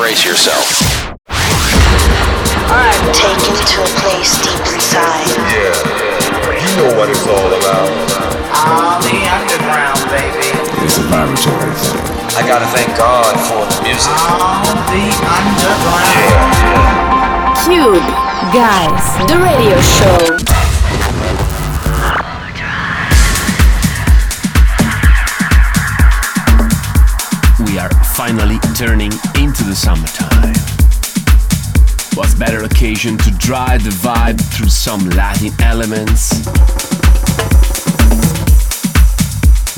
brace yourself. Taken to a place deep inside. Yeah, you know what it's all about. All the underground, baby. It's a vibratory thing. I gotta thank God for the music. All the underground. Cube Guys, the radio show. Finally turning into the summertime. What better occasion to drive the vibe through some Latin elements?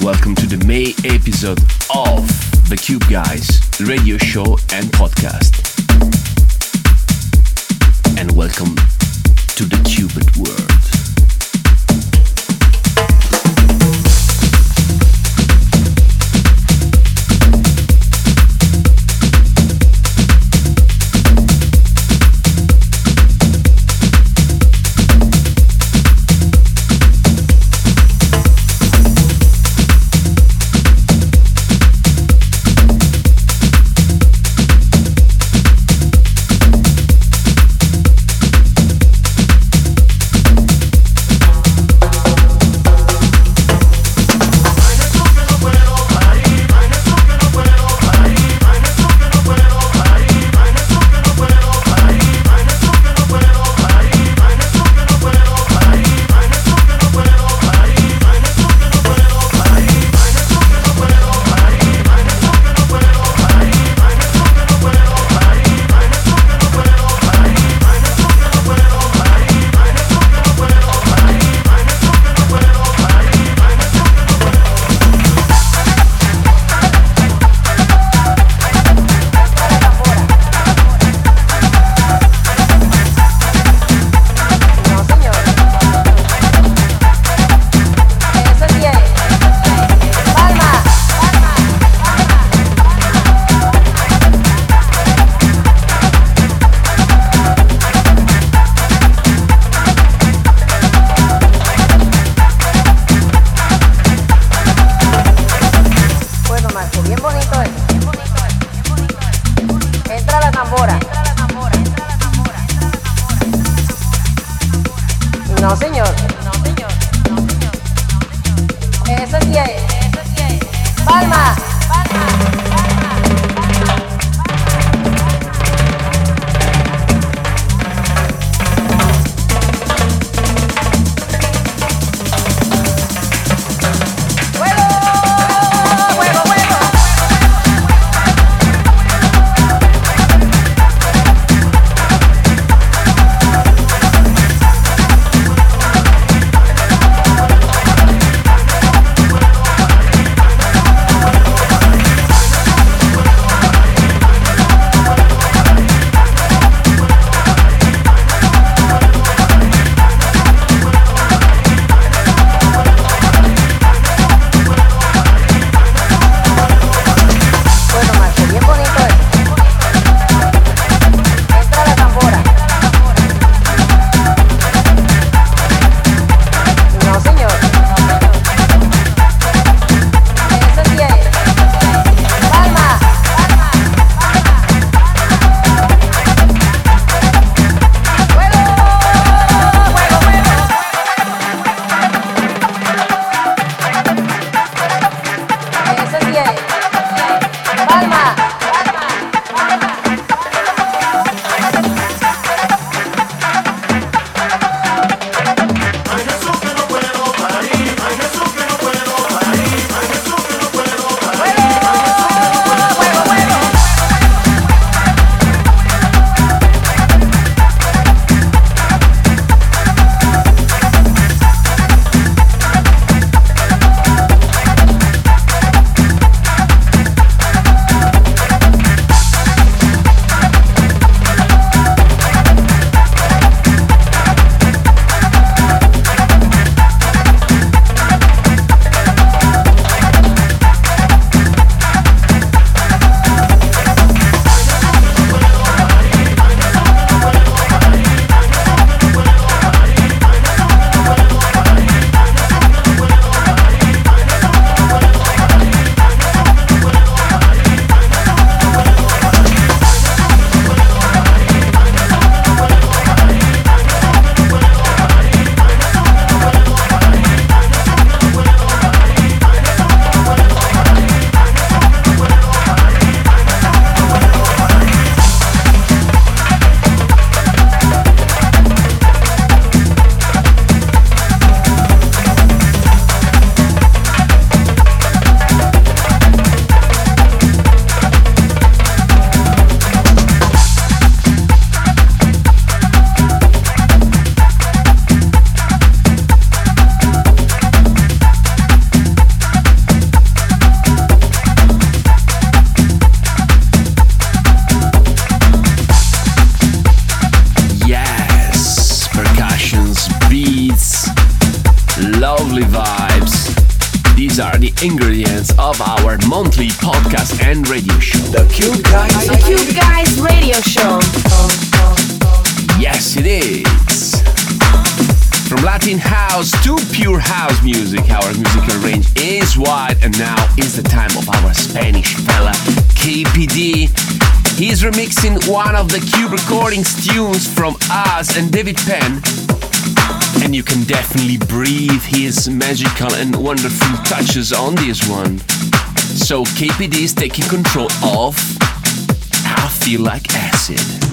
Welcome to the May episode of the Cube Guys radio show and podcast. And welcome to the Cupid world. magical and wonderful touches on this one. So KPD is taking control of I Feel Like Acid.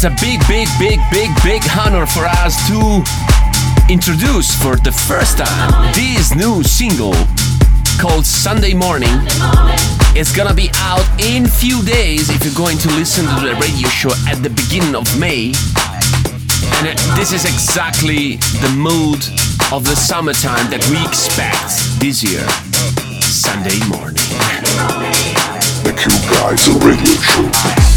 It's a big, big, big, big, big honor for us to introduce for the first time this new single called Sunday Morning. It's gonna be out in few days if you're going to listen to the radio show at the beginning of May. And this is exactly the mood of the summertime that we expect this year. Sunday morning. The Cube Guys Radio Show.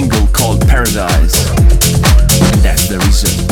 Single called Paradise. And that's the result.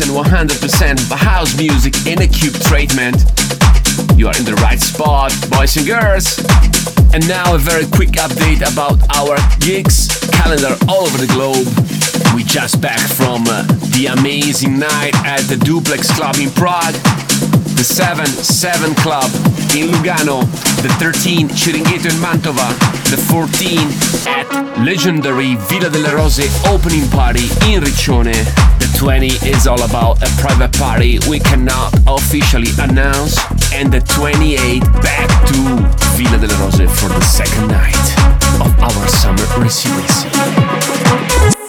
Listen 100% of house music in a cube treatment. You are in the right spot, boys and girls. And now a very quick update about our gigs calendar all over the globe. We just back from uh, the amazing night at the Duplex Club in Prague, the 7 7 Club in Lugano, the 13 Chiringuito in Mantova, the 14 at legendary Villa delle Rose opening party in Riccione. The 20 is all about a private party we cannot officially announce. And the 28 back to Villa delle Rose for the second night of our summer residency.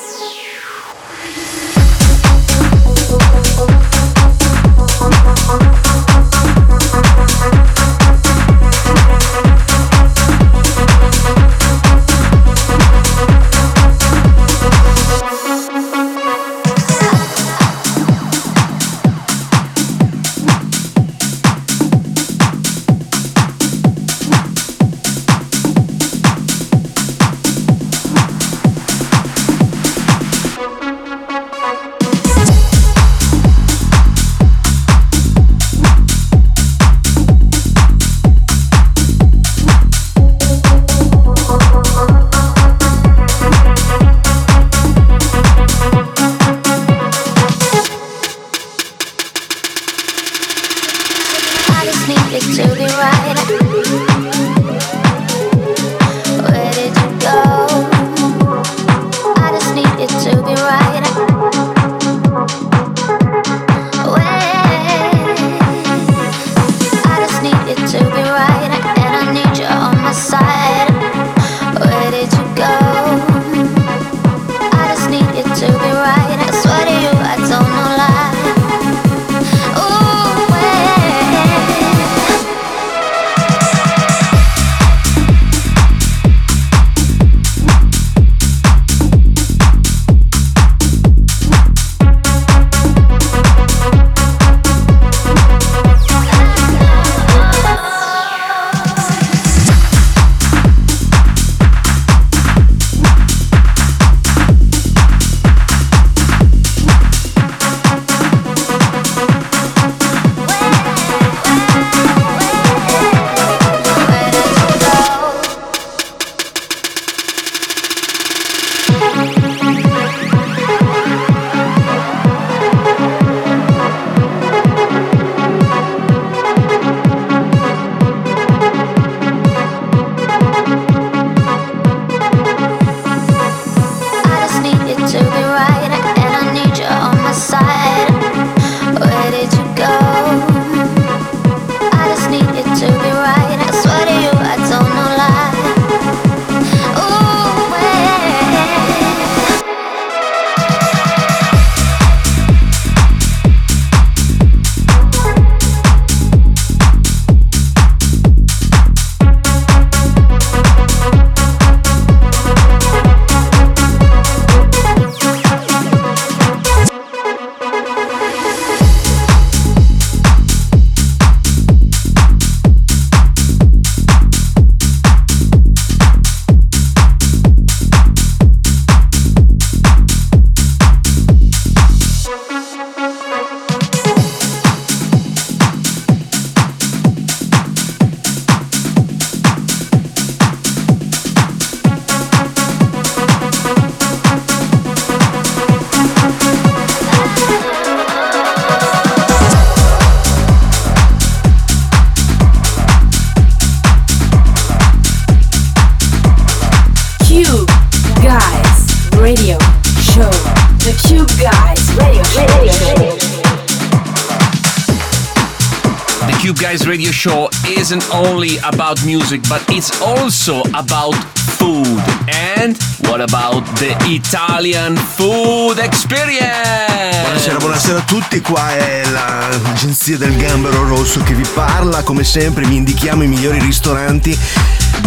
Isn't only about music, but it's also about food. And what about the Italian food experience? Buonasera, buonasera a tutti, qua è la- l'agenzia del Gambero Rosso che vi parla, come sempre vi indichiamo i migliori ristoranti.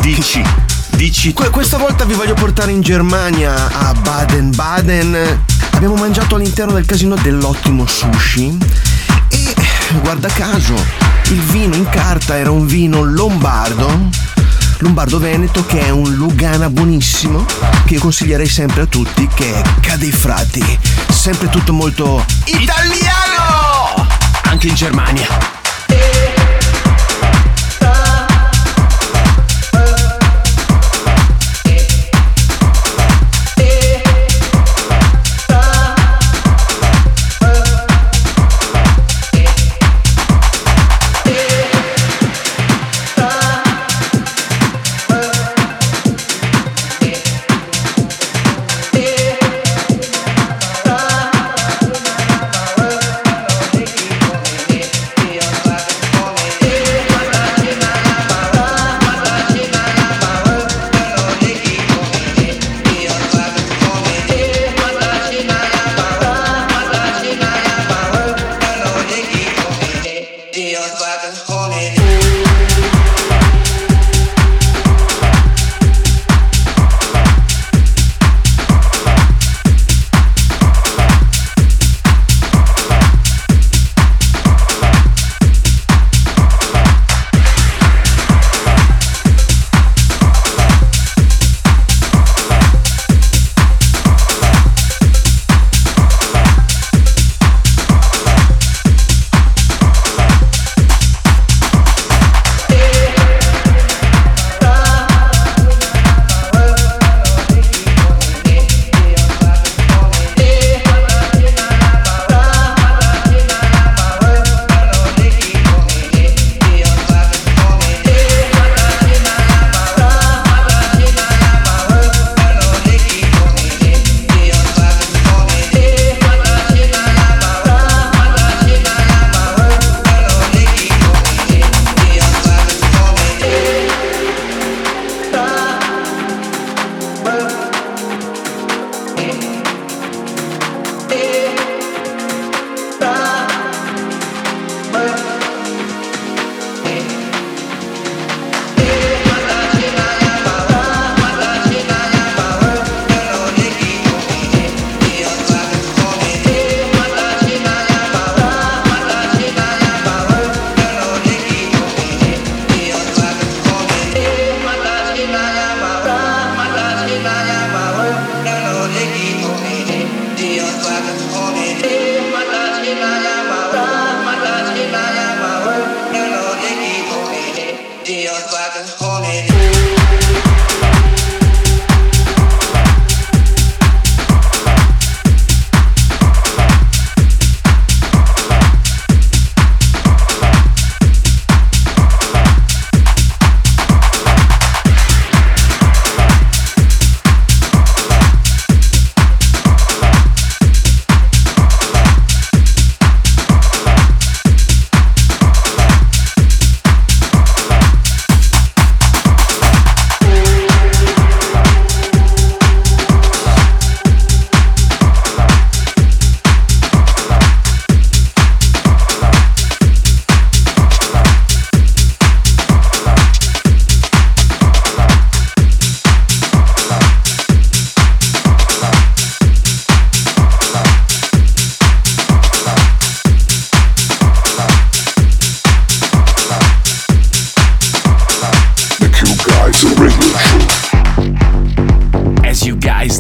Dici, dici Que- questa volta vi voglio portare in Germania, a Baden-Baden. Abbiamo mangiato all'interno del casino dell'ottimo sushi e guarda caso, il vino in carta era un vino lombardo, lombardo veneto che è un Lugana buonissimo che io consiglierei sempre a tutti che è Cadei Frati, sempre tutto molto italiano! anche in Germania.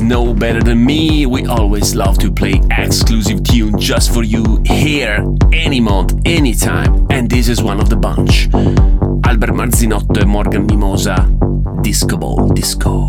Know better than me, we always love to play exclusive tune just for you here, any month, anytime, and this is one of the bunch. Albert Marzinotto e Morgan Mimosa, Disco Ball Disco.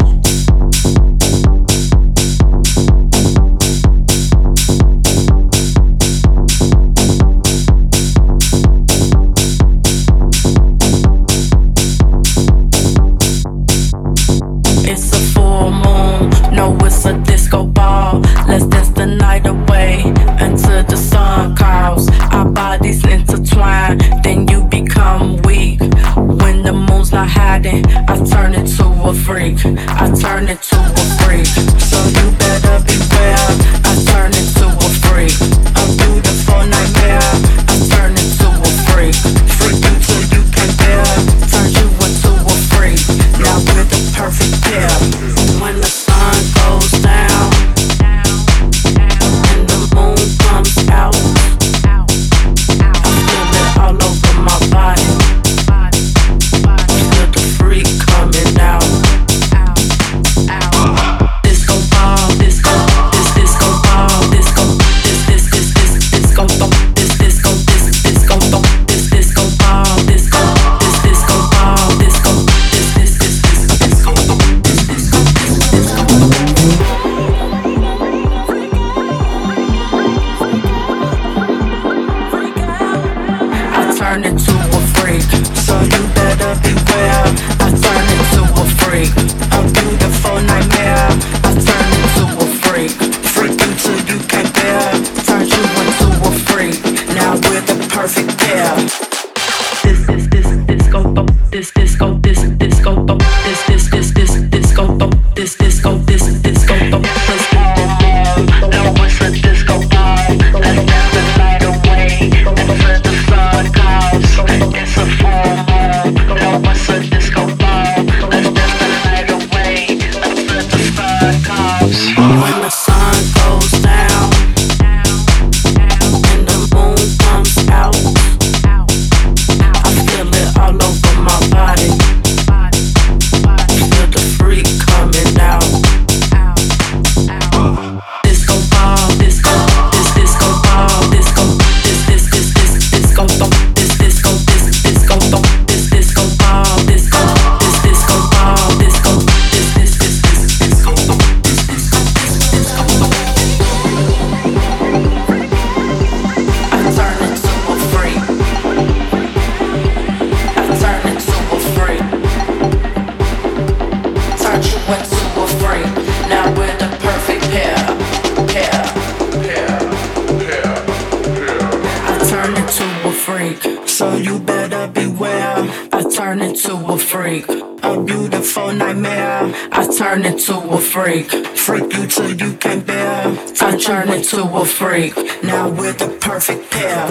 to a freak. Now we're the perfect pair.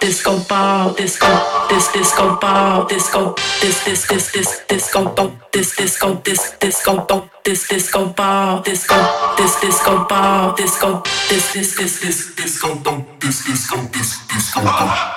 Disco ball, disco, this disco ball, disco, this this this this disco ball, this disco this disco ball, this disco ball, disco, this disco ball, disco, this this this this disco ball, this disco this disco ball.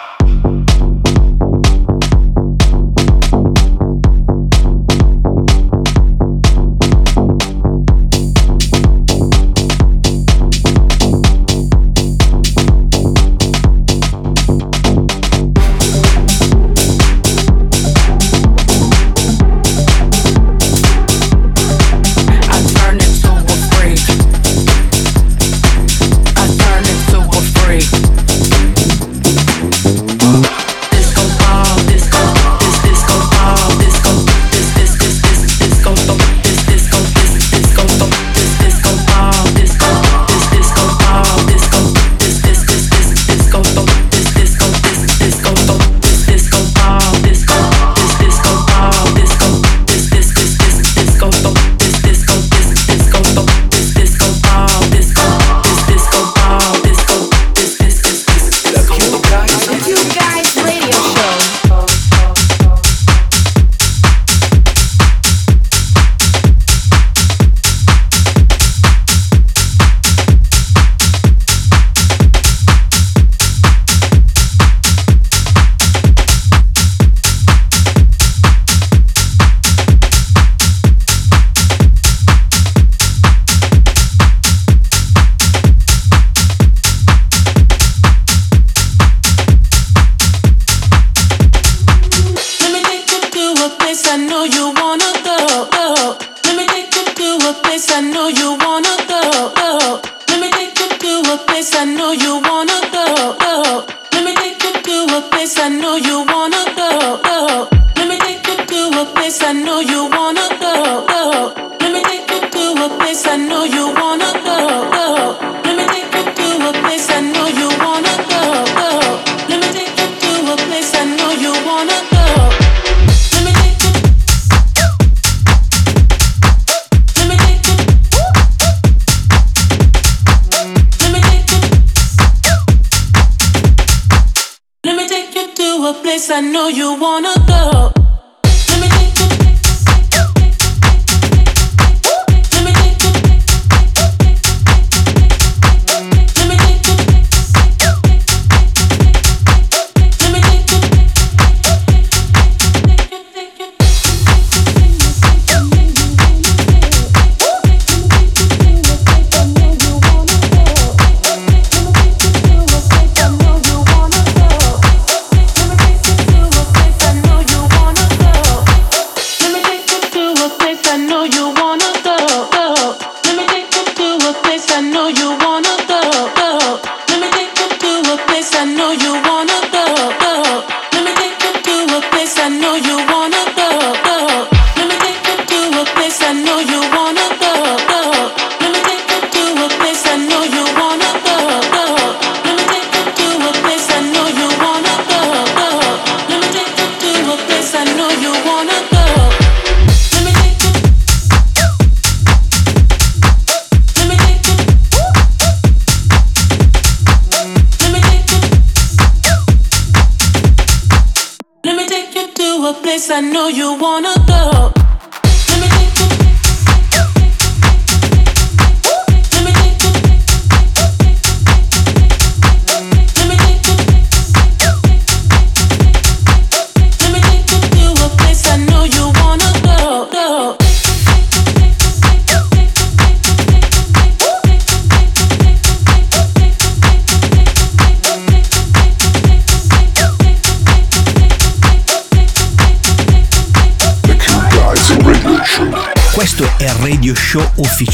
Know you wanna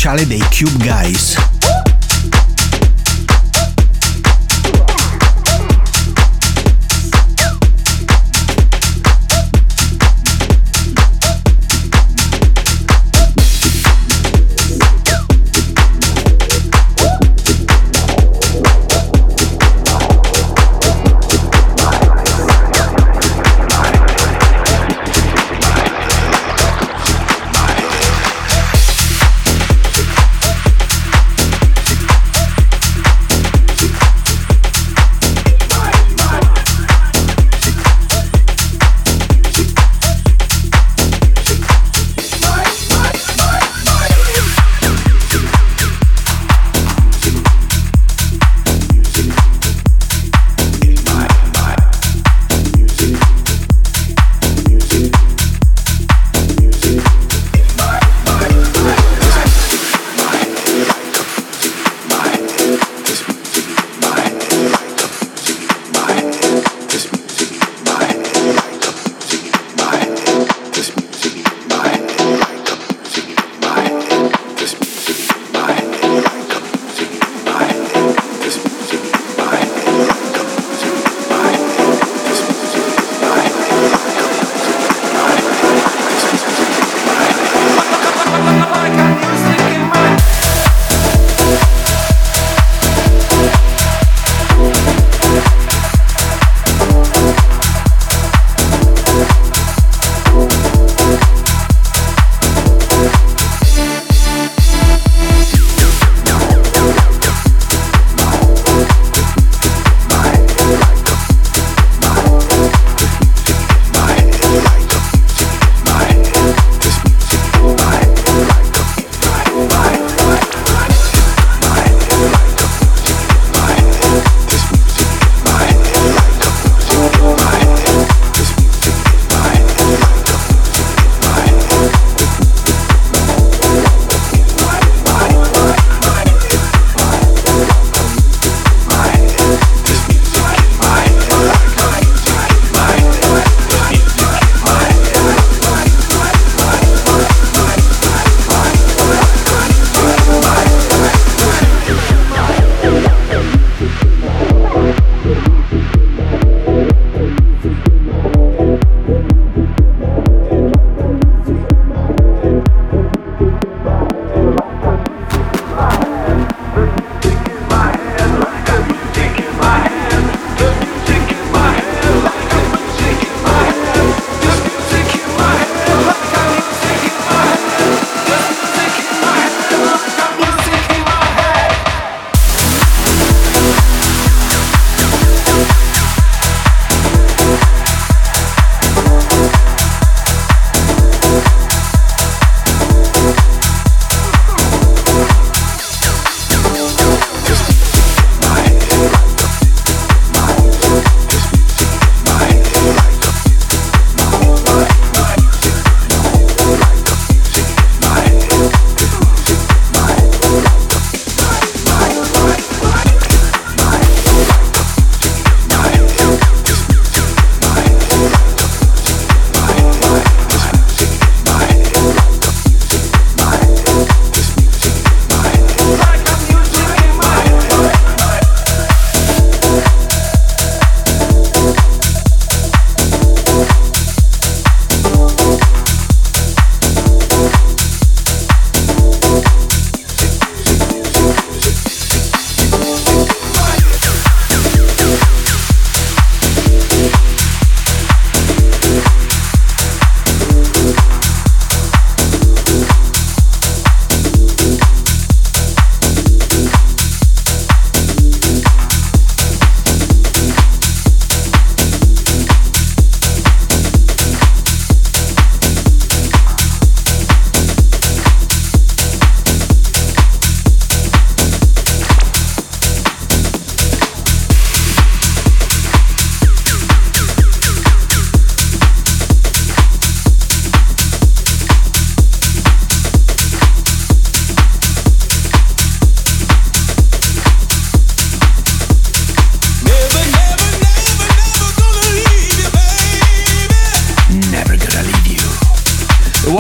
ufficiale dei Cube Guys.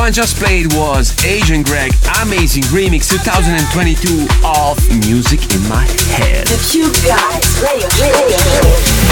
one just played was Agent Greg Amazing Remix 2022 of Music in My Head. The Cube Guys Radio. radio, radio.